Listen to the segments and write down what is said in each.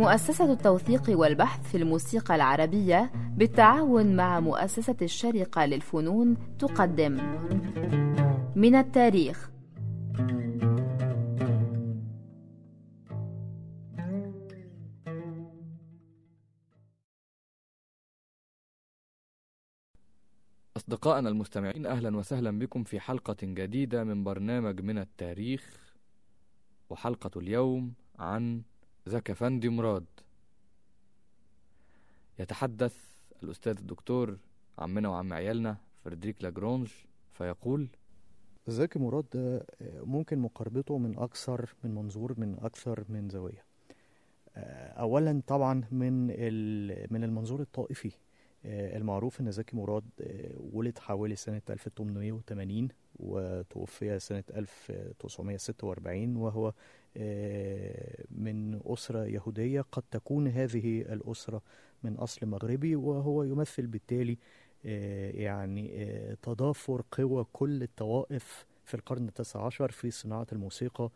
مؤسسة التوثيق والبحث في الموسيقى العربية بالتعاون مع مؤسسة الشرقة للفنون تقدم. من التاريخ. أصدقائنا المستمعين أهلا وسهلا بكم في حلقة جديدة من برنامج من التاريخ وحلقة اليوم عن زكا فندي مراد. يتحدث الأستاذ الدكتور عمنا وعم عيالنا فريدريك لاجرونج فيقول زكي مراد ده ممكن مقاربته من أكثر من منظور من أكثر من زاوية. أولا طبعا من من المنظور الطائفي المعروف إن زكي مراد ولد حوالي سنة 1880 وتوفي سنة 1946 وهو من أسرة يهودية. قد تكون هذه الأسرة من أصل مغربي وهو يمثل بالتالي يعني تضافر قوى كل الطوائف في القرن التاسع عشر في صناعة الموسيقى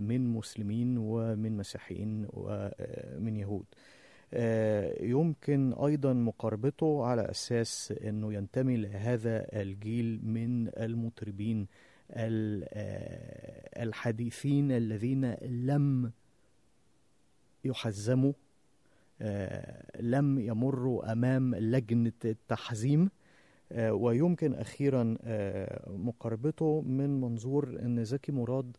من مسلمين ومن مسيحيين ومن يهود. يمكن أيضا مقاربته على أساس أنه ينتمي لهذا الجيل من المطربين الحديثين الذين لم يحزموا لم يمروا أمام لجنة التحزيم ويمكن أخيرا مقاربته من منظور أن زكي مراد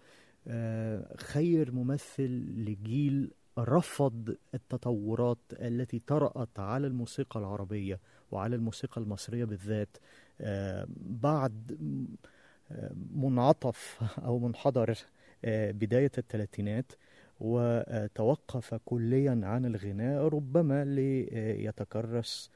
خير ممثل لجيل رفض التطورات التي طرأت على الموسيقى العربية وعلى الموسيقى المصرية بالذات بعد منعطف أو منحدر بداية الثلاثينات وتوقف كليا عن الغناء ربما ليتكرس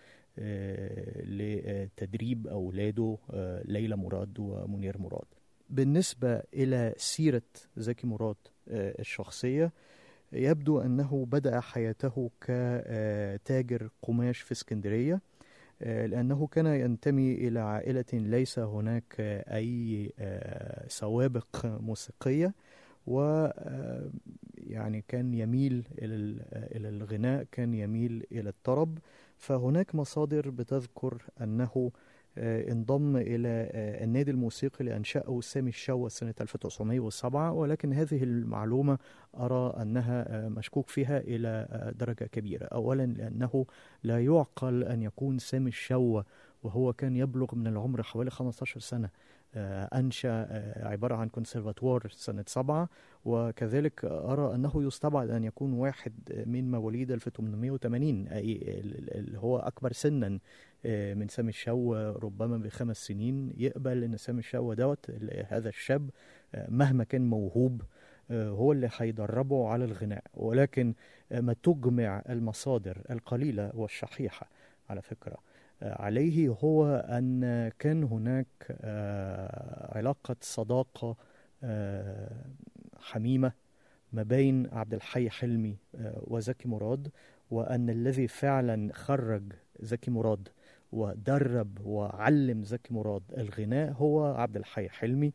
لتدريب أولاده ليلى مراد ومنير مراد. بالنسبة إلى سيرة زكي مراد الشخصية يبدو أنه بدأ حياته كتاجر قماش في اسكندرية لأنه كان ينتمي إلى عائلة ليس هناك أي سوابق موسيقية و يعني كان يميل إلى الغناء كان يميل إلى الطرب. فهناك مصادر بتذكر أنه انضم إلى النادي الموسيقي اللي أنشأه سامي الشوا سنة 1907 ولكن هذه المعلومة أرى أنها مشكوك فيها إلى درجة كبيرة. أولا لأنه لا يعقل أن يكون سامي الشوا وهو كان يبلغ من العمر حوالي 15 سنة أنشأ عبارة عن كونسرفاتوار سنة سبعة وكذلك أرى أنه يستبعد أن يكون واحد من مواليد 1880 أي اللي هو أكبر سنا من سامي الشوا ربما بخمس سنين. يقبل أن سامي الشوا دوت هذا الشاب مهما كان موهوب هو اللي هيدربه على الغناء. ولكن ما تجمع المصادر القليلة والشحيحة. على فكرة عليه هو أن كان هناك علاقة صداقة حميمة ما بين عبد الحي حلمي وزكي مراد وأن الذي فعلا خرج زكي مراد ودرب وعلم زكي مراد الغناء هو عبد الحي حلمي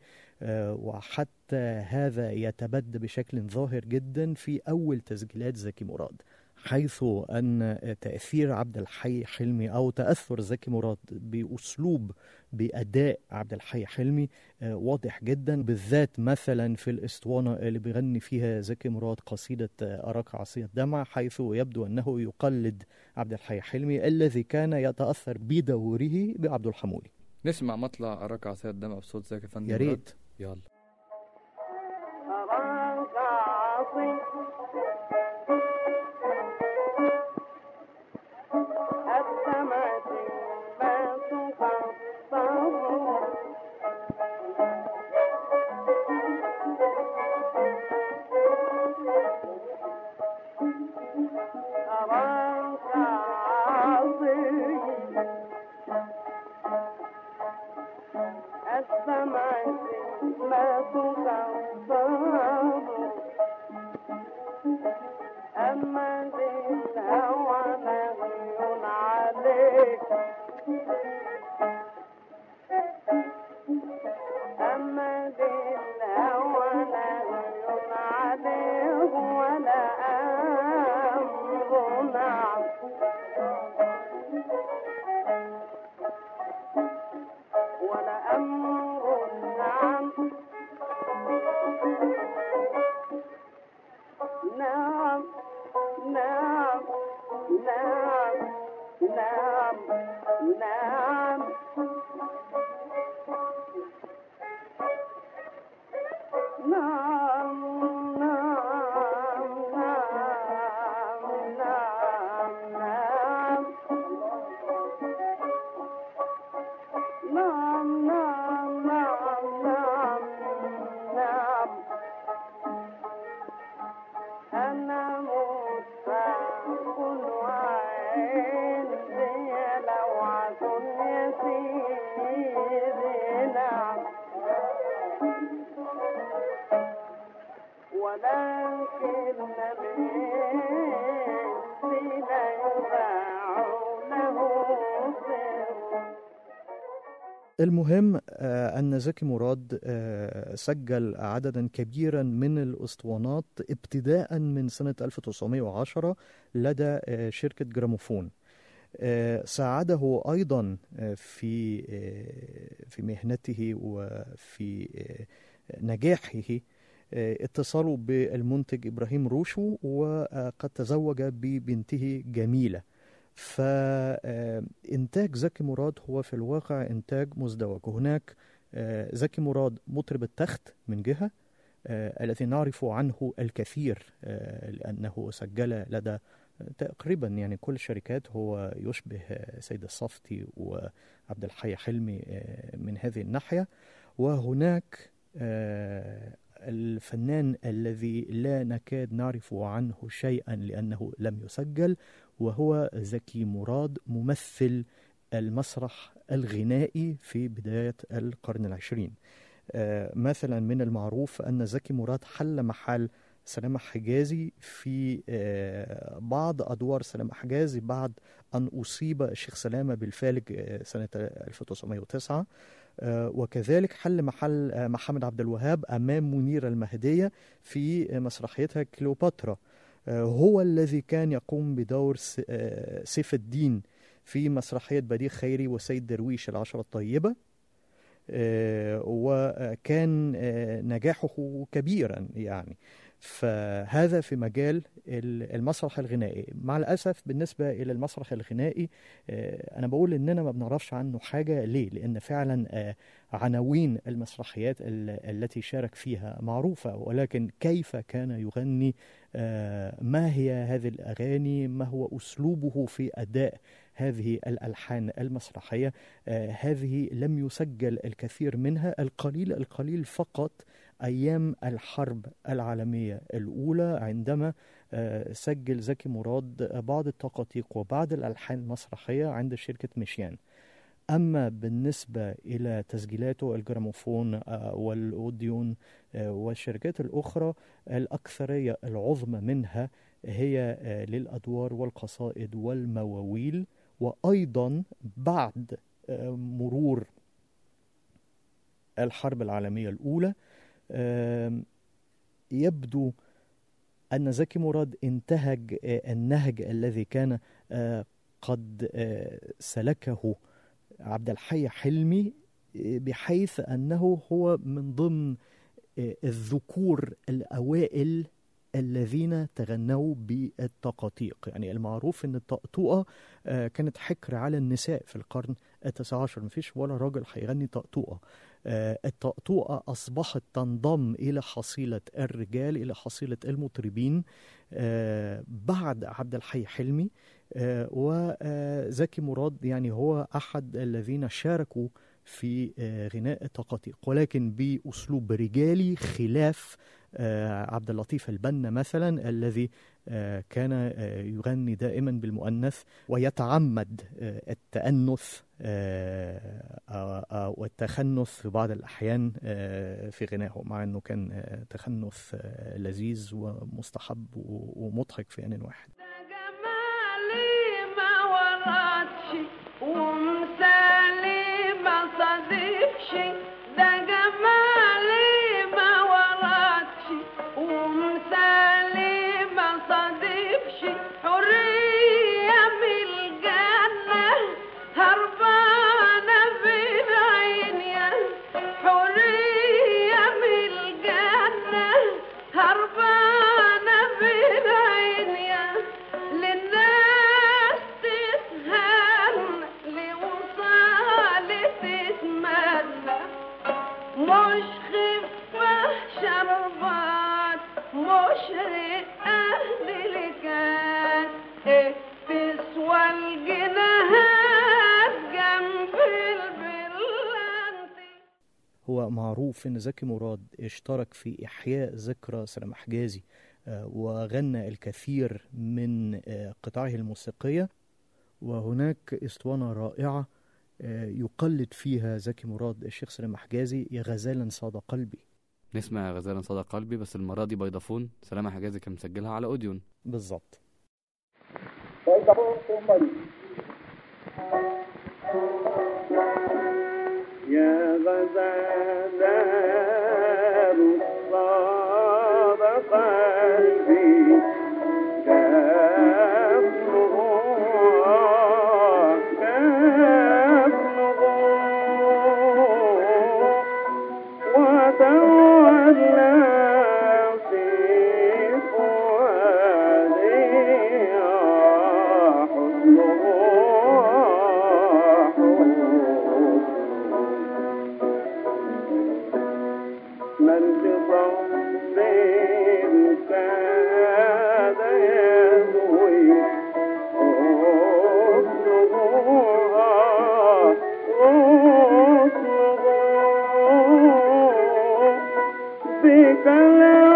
وحتى هذا يتبدى بشكل ظاهر جدا في أول تسجيلات زكي مراد. حيث أن تأثير عبد الحي حلمي أو تأثر زكي مراد بأسلوب بأداء عبد الحي حلمي واضح جدا بالذات مثلا في الأسطوانة اللي بيغني فيها زكي مراد قصيدة أراك عصية دمع حيث يبدو أنه يقلد عبد الحي حلمي الذي كان يتأثر بدوره بعبد الحمولي. نسمع مطلع أراك عصية دمع بصوت زكي فندي يا ريت. يلا. أراك عصية نعم نعم نعم نعم نعم مراد آه، سجل عددا كبيرا من الأسطوانات ابتداء من سنة 1910 لدى آه، شركة جراموفون. آه، ساعده أيضا آه، في في مهنته وفي نجاحه. اتصاله بالمنتج إبراهيم روشو وقد تزوج ببنته جميلة. فإنتاج زكي مراد هو في الواقع إنتاج مزدوج. هناك زكي مراد مطرب التخت من جهة آه، الذي نعرف عنه الكثير آه، لأنه سجل لدى تقريبا يعني كل الشركات. هو يشبه آه، سيد الصفتي وعبد الحي حلمي آه، من هذه الناحية. وهناك آه، الفنان الذي لا نكاد نعرف عنه شيئا لأنه لم يسجل وهو زكي مراد ممثل المسرح الغنائي في بداية القرن العشرين. آه، مثلا من المعروف أن زكي مراد حل محل سلامة حجازي في آه، بعض أدوار سلامة حجازي بعد أن أصيب الشيخ سلامة بالفالج آه، سنة 1909 آه، وكذلك حل محل محمد عبد الوهاب أمام منيرة المهدية في مسرحيتها كليوباترا. هو الذي كان يقوم بدور سيف الدين في مسرحية بديع خيري وسيد درويش العشرة الطيبة آه، وكان آه، نجاحه كبيرا يعني. فهذا في مجال ال- المسرح الغنائي. مع الأسف بالنسبة إلى المسرح الغنائي آه، أنا بقول إننا ما بنعرفش عنه حاجة. ليه؟ لأن فعلا عناوين المسرحيات ال- التي شارك فيها معروفة. ولكن كيف كان يغني؟ ما هي هذه الأغاني؟ ما هو أسلوبه في أداء هذه الألحان المسرحية. آه، هذه لم يسجل الكثير منها القليل القليل فقط أيام الحرب العالمية الأولى عندما آه، سجل زكي مراد بعض التقاطيق وبعض الألحان المسرحية عند شركة ميشيان. أما بالنسبة إلى تسجيلاته الجراموفون آه، والأوديون والشركات الأخرى الأكثرية العظمى منها هي للأدوار والقصائد والمواويل. وأيضا بعد آه، مرور الحرب العالمية الأولى آم، يبدو أن زكي مراد انتهج آه، النهج الذي كان آه، قد آه، سلكه عبد الحي حلمي آه، بحيث أنه هو من ضمن آه، الذكور الأوائل الذين تغنوا بالتقاطيق يعني المعروف إن الطقطوقه آه، كانت حكر على النساء في القرن التاسع عشر. مفيش ولا راجل هيغني طقطوقه آه، الطقطوقه أصبحت تنضم إلى حصيلة الرجال إلى حصيلة المطربين آه، بعد عبد الحي حلمي وزكي مراد يعني هو أحد الذين شاركوا في غناء التقاطيق ولكن بأسلوب رجالي خلاف عبد اللطيف البنا مثلا الذي آه، كان آه، يغني دائما بالمؤنث ويتعمد آه، التأنث آه، آه، آه، والتخنث في بعض الأحيان آه، في غنائه مع أنه كان آه، تخنث آه، لذيذ ومستحب ومضحك في آن واحد هو معروف إن زكي مراد اشترك في إحياء ذكرى سلام حجازي آه، وغنى الكثير من آه، قطعه الموسيقية. وهناك أسطوانة رائعة آه، يقلد فيها زكي مراد الشيخ سلام حجازي يا غزالا صاد قلبي. نسمع غزالا صدى قلبي بس المرة دي بيضافون سلامة حجازي كان مسجلها على أوديون. بالظبط يا Yavada से कला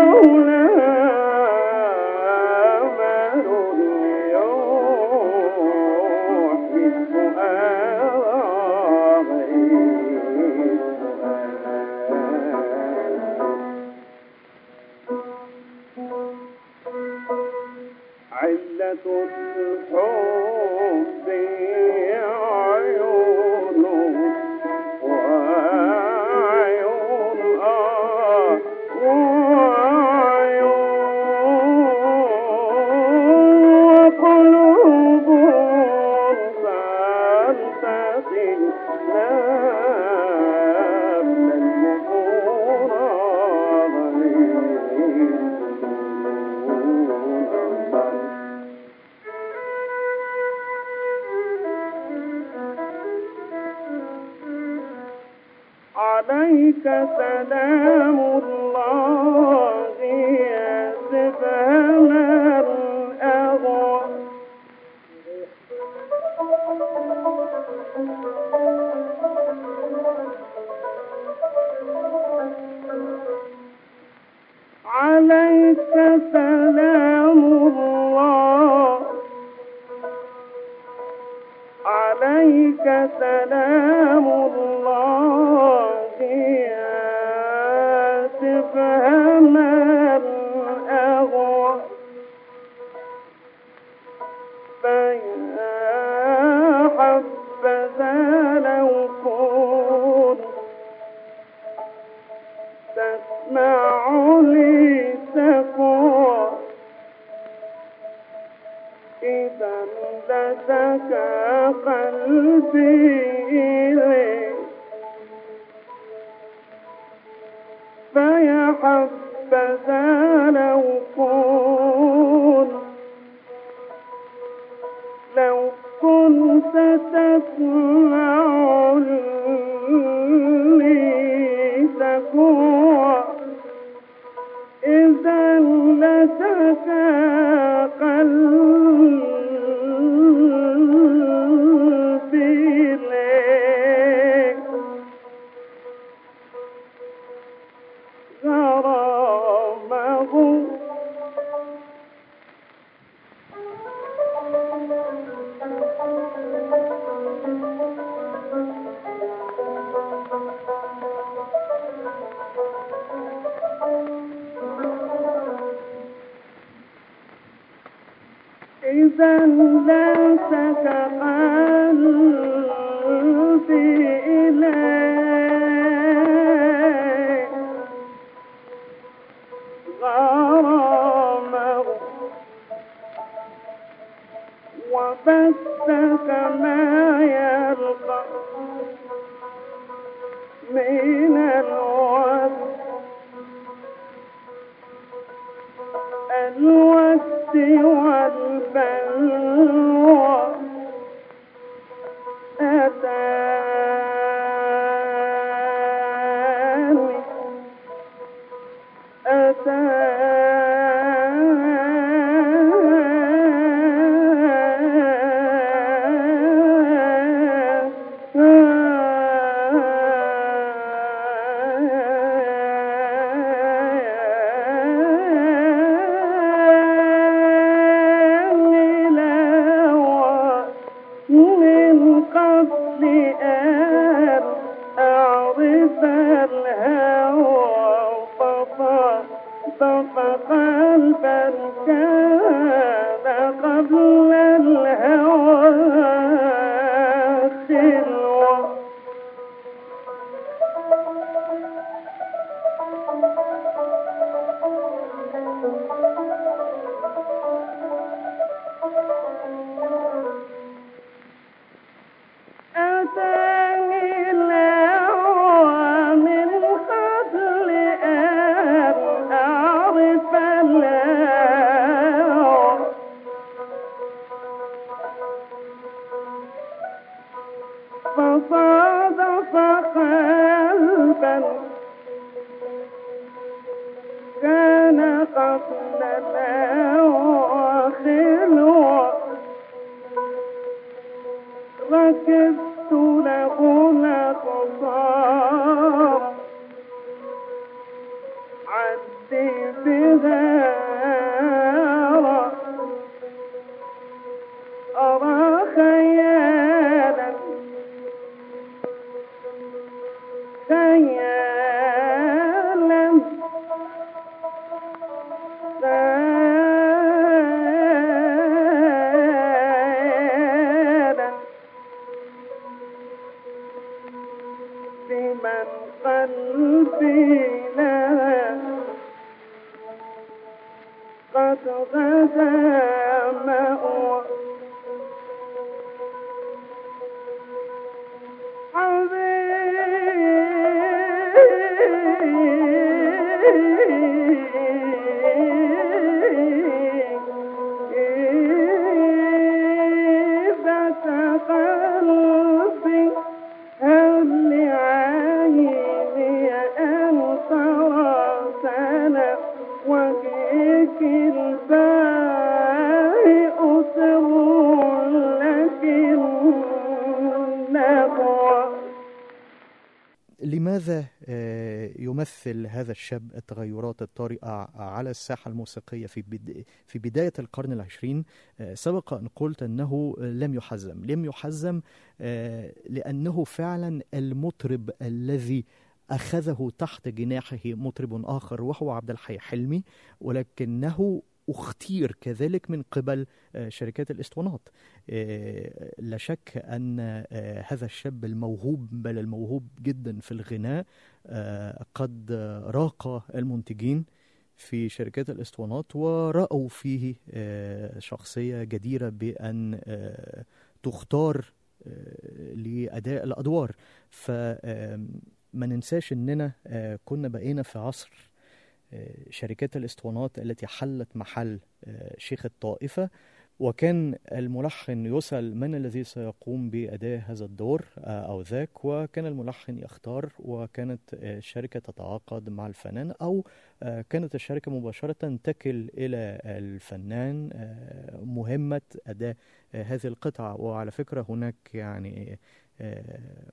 عليك هذا الشاب التغيرات الطارئة على الساحة الموسيقية في في بداية القرن العشرين آه، سبق أن قلت أنه لم يحزم لم يحزم آه، لأنه فعلا المطرب الذي أخذه تحت جناحه مطرب آخر وهو عبد الحي حلمي ولكنه أختير كذلك من قبل آه، شركات الإسطوانات. آه، لا شك أن آه، هذا الشاب الموهوب بل الموهوب جدا في الغناء قد راق المنتجين في شركات الإسطوانات ورأوا فيه شخصية جديرة بأن تختار لأداء الأدوار. فما ننساش أننا آه، كنا بقينا في عصر شركات الإسطوانات التي حلت محل آه، شيخ الطائفة وكان الملحن يسأل من الذي سيقوم بأداء هذا الدور آه، أو ذاك وكان الملحن يختار وكانت آه، الشركة تتعاقد مع الفنان أو آه، كانت الشركة مباشرة تكل إلى الفنان آه، مهمة أداء آه، هذه القطعة. وعلى فكرة هناك يعني آه،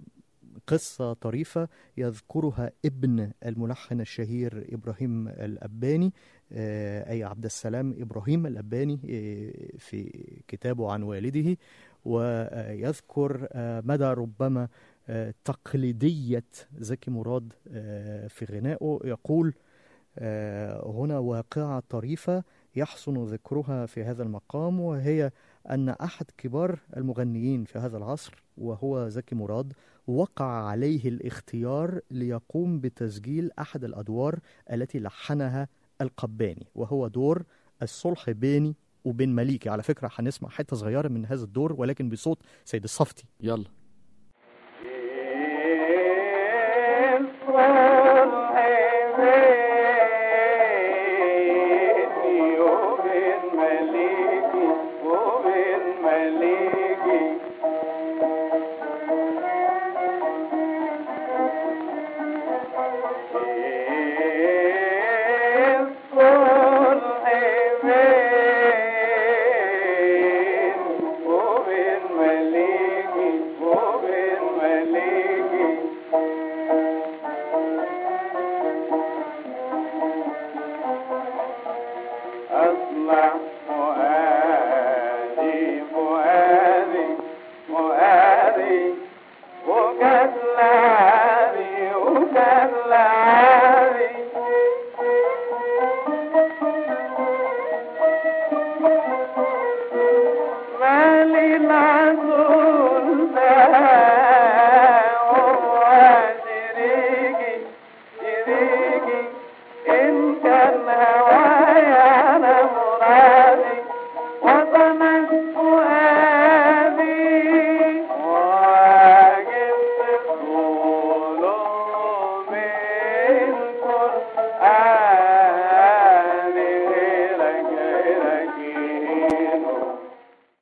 قصة طريفة يذكرها ابن الملحن الشهير إبراهيم الأباني آه، أي عبد السلام إبراهيم الأباني آه، في كتابه عن والده ويذكر آه، مدى ربما تقليدية زكي مراد في غنائه. يقول هنا واقعة طريفة يحسن ذكرها في هذا المقام وهي أن أحد كبار المغنيين في هذا العصر وهو زكي مراد وقع عليه الاختيار ليقوم بتسجيل أحد الأدوار التي لحنها القباني وهو دور الصلح بيني وبين مليكي. على فكرة هنسمع حتة صغيرة من هذا الدور ولكن بصوت سيد الصفتي. يلا.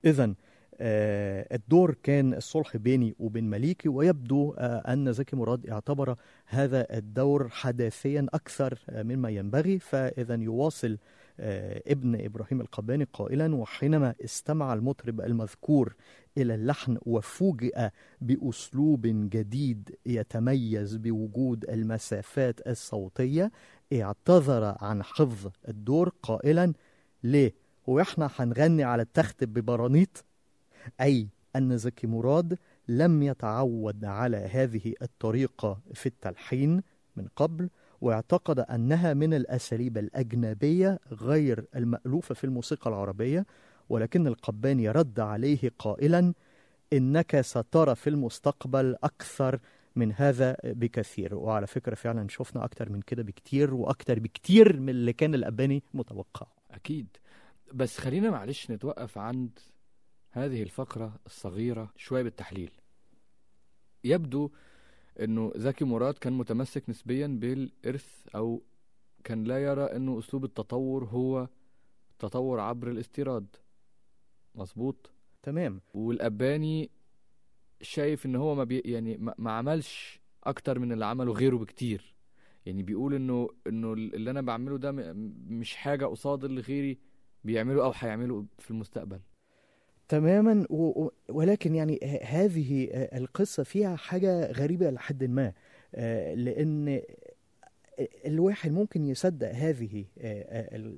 إذا آه الدور كان الصلح بيني وبين مليكي ويبدو آه، أن زكي مراد اعتبر هذا الدور حداثيا أكثر آه، مما ينبغي. فإذا يواصل ابن إبراهيم القباني قائلا وحينما استمع المطرب المذكور إلى اللحن وفوجئ بأسلوب جديد يتميز بوجود المسافات الصوتية اعتذر عن حفظ الدور قائلا ليه؟ هو إحنا هنغني على التخت ببرانيط أي أن زكي مراد لم يتعود على هذه الطريقة في التلحين من قبل واعتقد أنها من الأساليب الأجنبية غير المألوفة في الموسيقى العربية ولكن القباني رد عليه قائلا إنك سترى في المستقبل أكثر من هذا بكثير. وعلى فكرة فعلا شفنا أكتر من كده بكتير وأكتر بكتير من اللي كان الأباني متوقع. أكيد. بس خلينا معلش نتوقف عند هذه الفقرة الصغيرة شوية بالتحليل. يبدو أنه زكي مراد كان متمسك نسبيا بالإرث أو كان لا يرى أنه أسلوب التطور هو تطور عبر الاستيراد. مظبوط؟ تمام. والأباني شايف إن هو ما بي يعني ما ما عملش أكتر من اللي عمله غيره بكتير. يعني بيقول انه إنه اللي أنا بعمله ده مش حاجة قصاد اللي غيري. بيعمله أو هيعمله في المستقبل. تماما ولكن يعني هذه القصة فيها حاجة غريبة لحد ما آه، لأن الواحد ممكن يصدق هذه آه، آه،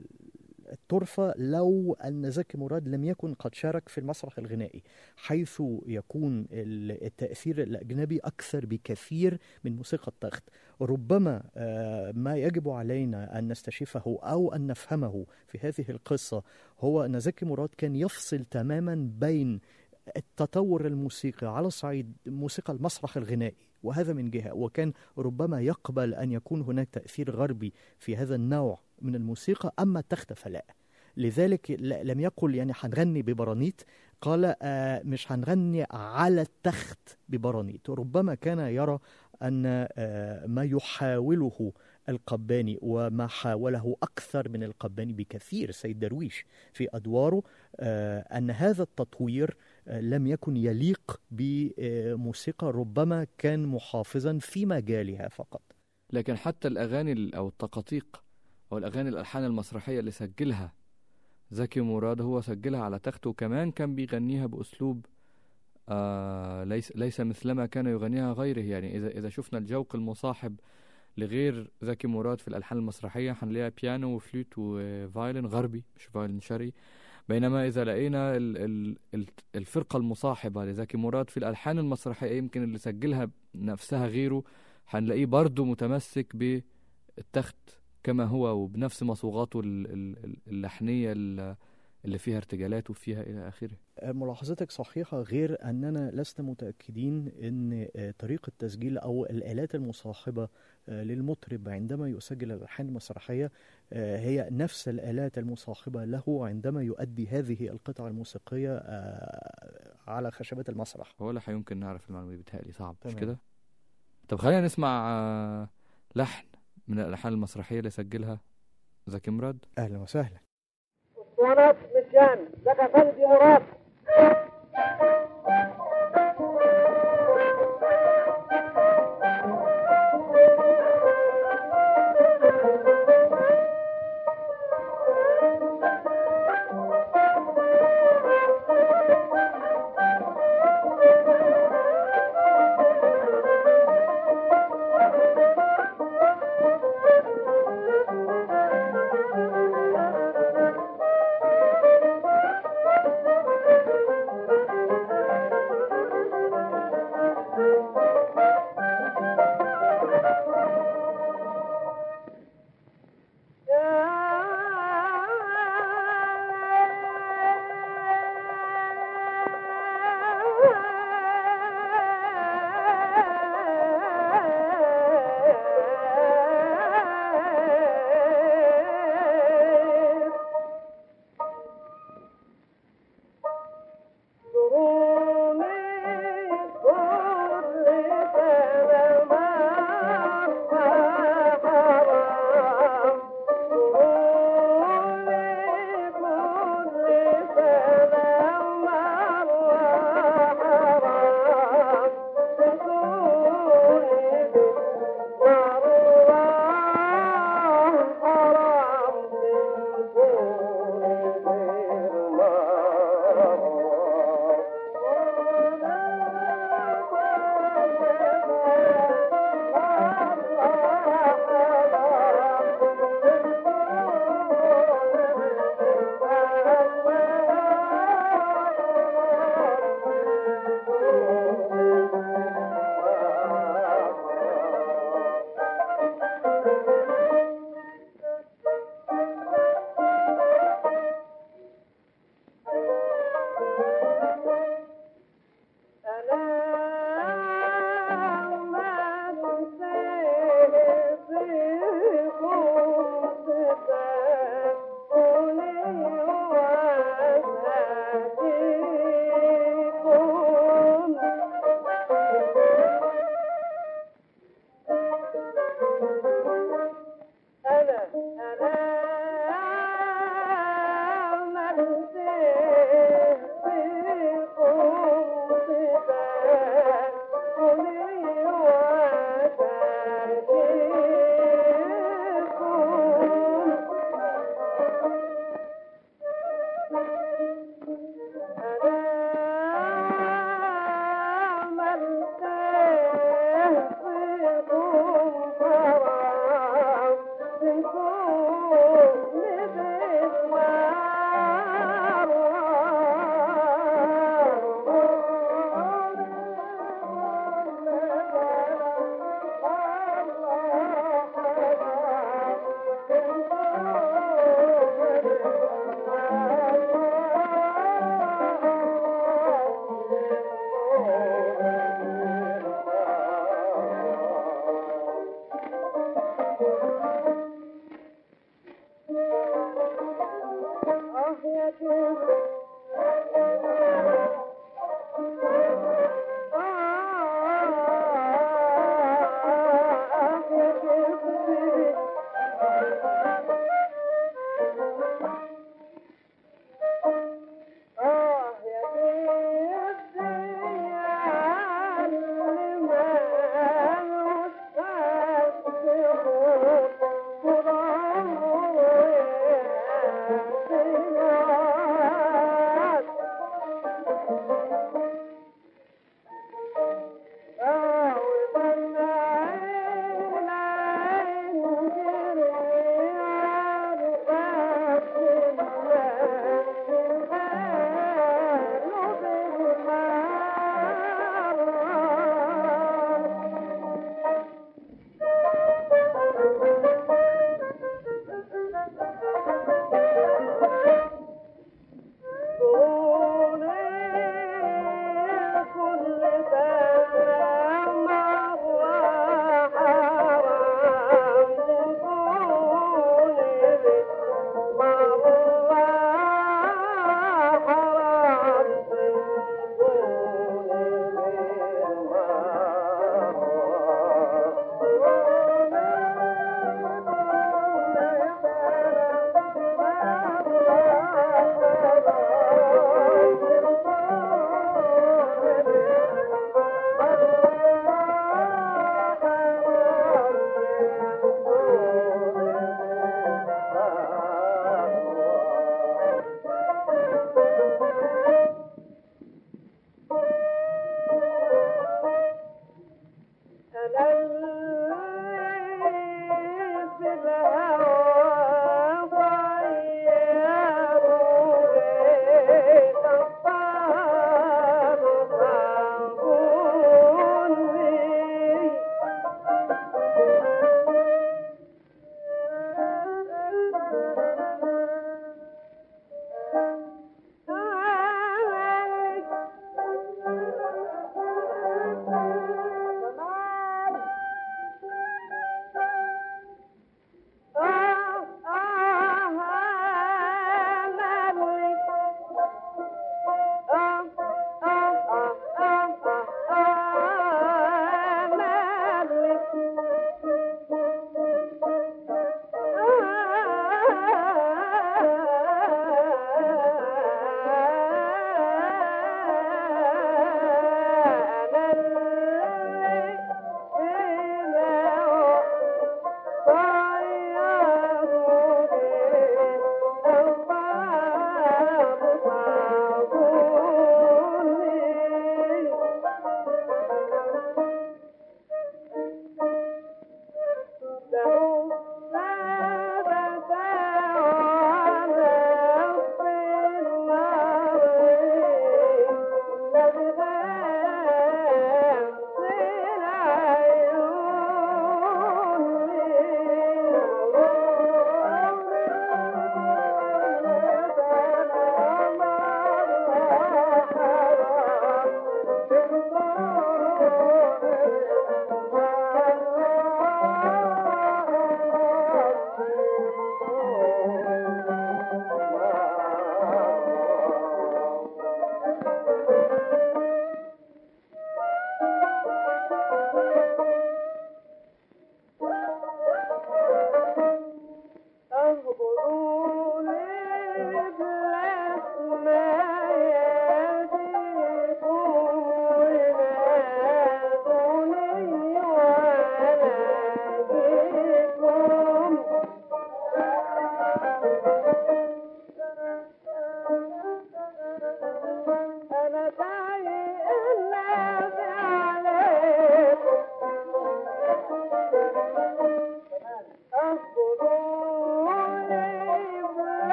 الطرفة لو أن زكي مراد لم يكن قد شارك في المسرح الغنائي حيث يكون ال- التأثير الأجنبي أكثر بكثير من موسيقى التخت. ربما آه، ما يجب علينا أن نستشفه أو أن نفهمه في هذه القصة هو أن زكي مراد كان يفصل تماما بين التطور الموسيقي على صعيد موسيقى المسرح الغنائي وهذا من جهة وكان ربما يقبل أن يكون هناك تأثير غربي في هذا النوع. من الموسيقى أما التخت فلا. لذلك لم يقل يعني هنغني ببرانيت قال آه مش هنغني على التخت ببرانيت. ربما كان يرى أن آه ما يحاوله القباني وما حاوله أكثر من القباني بكثير سيد درويش في أدواره آه أن هذا التطوير لم يكن يليق بموسيقى ربما كان محافظا في مجالها فقط. لكن حتى الأغاني ال- أو التقاطيق أو الاغاني الألحان المسرحية اللي سجلها زكي مراد هو سجلها على تخته وكمان كان بيغنيها بأسلوب آه ليس ليس مثلما كان يغنيها غيره. يعني اذا إذا شفنا الجوق المصاحب لغير زكي مراد في الألحان المسرحية هنلاقيها بيانو وفلوت وفايلن غربي مش فايلن شرقي. بينما إذا لقينا ال ال ال الفرقة المصاحبة لزكي مراد في الألحان المسرحية يمكن اللي سجلها نفسها غيره هنلاقيه برضه متمسك بالتخت كما هو وبنفس مصوغاته ال- ال- ال- اللحنية ال- اللي فيها ارتجالات وفيها إلى آخره. ملاحظتك صحيحة غير أننا لسنا متأكدين أن آه، طريقة تسجيل أو الآلات المصاحبة آه، للمطرب عندما يسجل الألحان المسرحية آه، هي نفس الآلات المصاحبة له عندما يؤدي هذه القطعة الموسيقية آه، على خشبات المسرح. ولا هيمكن نعرف المعلومة دي بتهيألي صعب مش. كده؟ طب خلينا نسمع آه، لحن من الألحان المسرحية اللي سجلها زكي مراد؟ أهلا وسهلا. مجان فندي مراد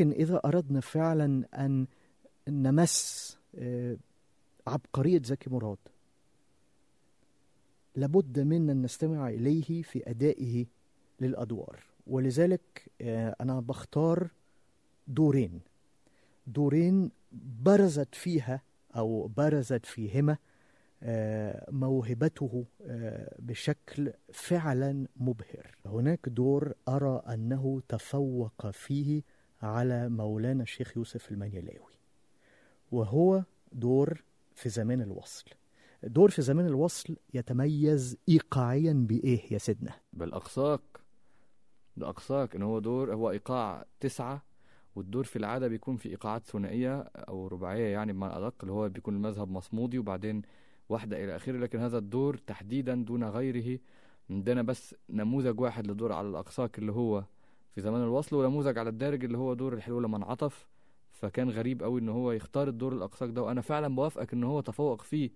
ولكن إذا أردنا فعلا أن نمس آه، عبقرية زكي مراد لابد منا أن نستمع إليه في أدائه للأدوار. ولذلك آه، أنا بختار دورين. دورين برزت فيها أو برزت فيهما آه، موهبته بشكل فعلا مبهر. هناك دور أرى أنه تفوق فيه على مولانا الشيخ يوسف المنيلاوي. وهو دور في زمان الوصل. دور في زمان الوصل يتميز إيقاعيا بإيه يا سيدنا؟ بالأقصاك الأقصاك إن هو دور هو إيقاع تسعة والدور في العادة بيكون في إيقاعات ثنائية أو رباعية يعني بمعنى أدق اللي هو بيكون المذهب مصمودي وبعدين واحدة إلى آخره. لكن هذا الدور تحديدا دون غيره عندنا بس نموذج واحد لدور على الأقصاك اللي هو في زمان الوصل ونموذج على الدارج اللي هو دور الحلو لما انعطف. فكان غريب قوي إن هو يختار الدور الأقصاك ده وأنا فعلا بوافقك إن هو تفوق فيه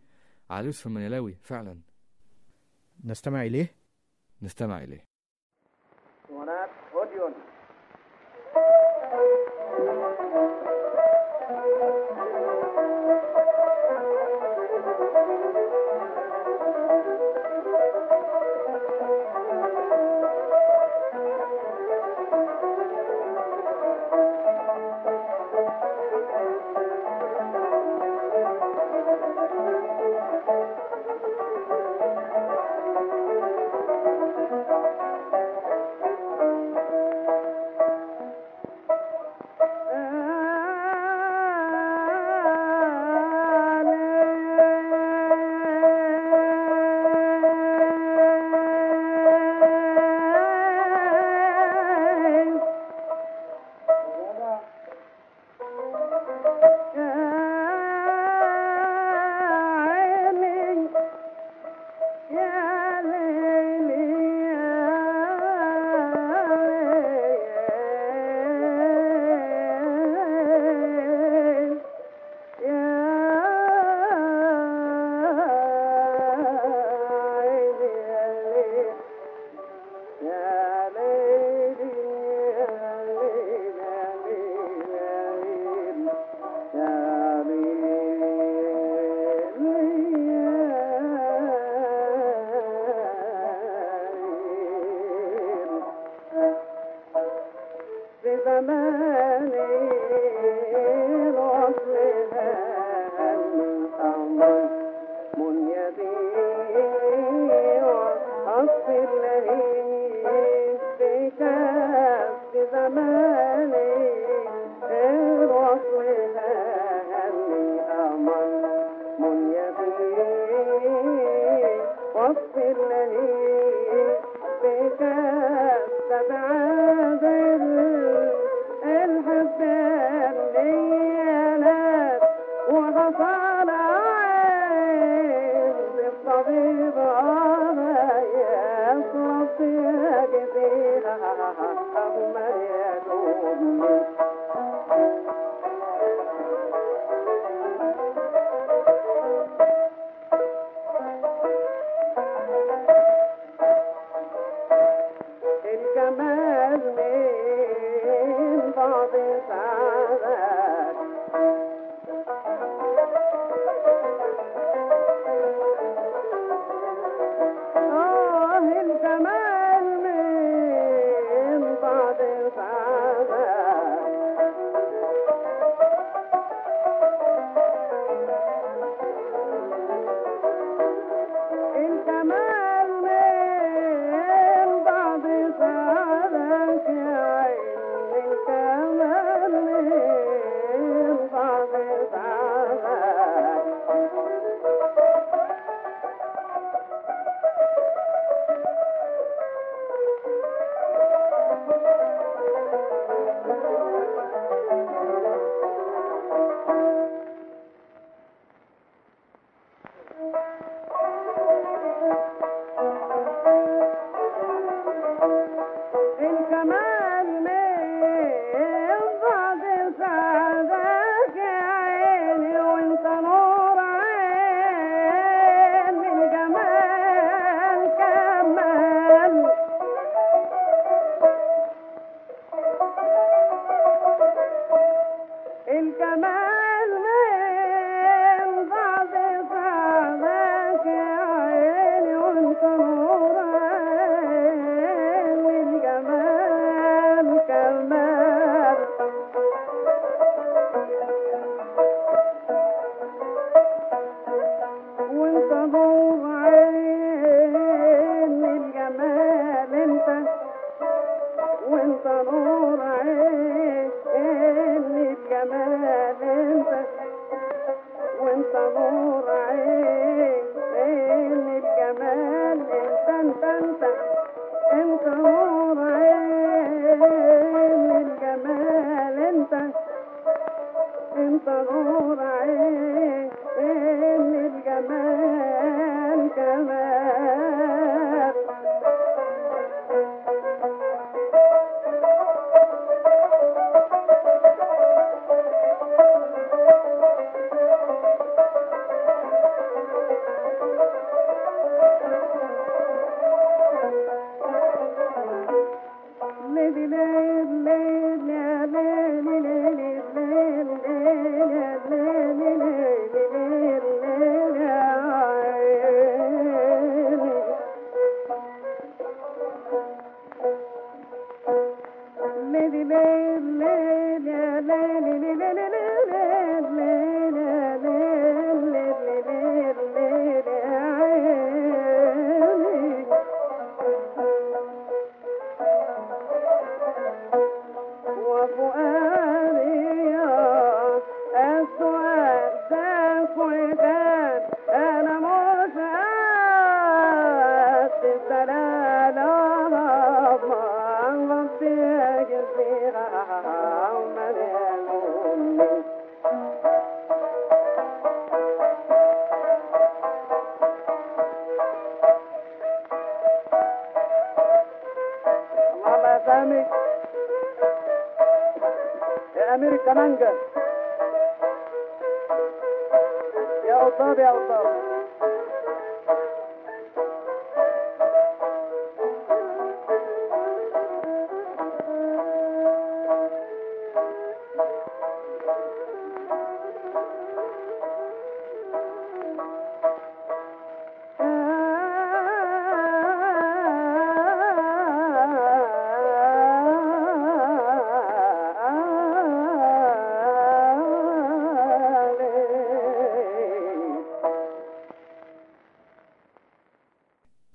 على يوسف المنيلاوي فعلا. نستمع إليه؟ نستمع أوديون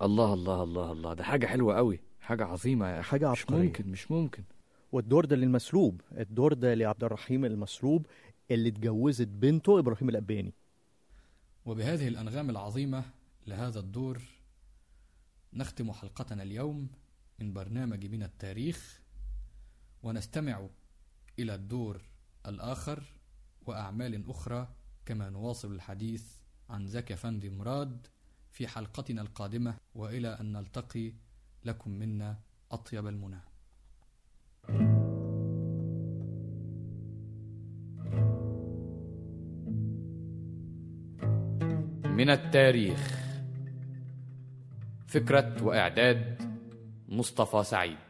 الله الله الله الله. ده حاجة حلوة قوي حاجة عظيمة يا أخي حاجة مش عبقرية. ممكن مش ممكن. والدور ده للمسلوب الدور ده لعبد الرحيم المسلوب اللي اتجوزت بنته إبراهيم الأباني. وبهذه الأنغام العظيمة لهذا الدور نختم حلقتنا اليوم من برنامج من التاريخ ونستمع إلى الدور الآخر وأعمال أخرى كما نواصل الحديث عن زكي فندي مراد. في حلقتنا القادمة وإلى أن نلتقي لكم منا أطيب المنى. من التاريخ فكرة وإعداد مصطفى سعيد.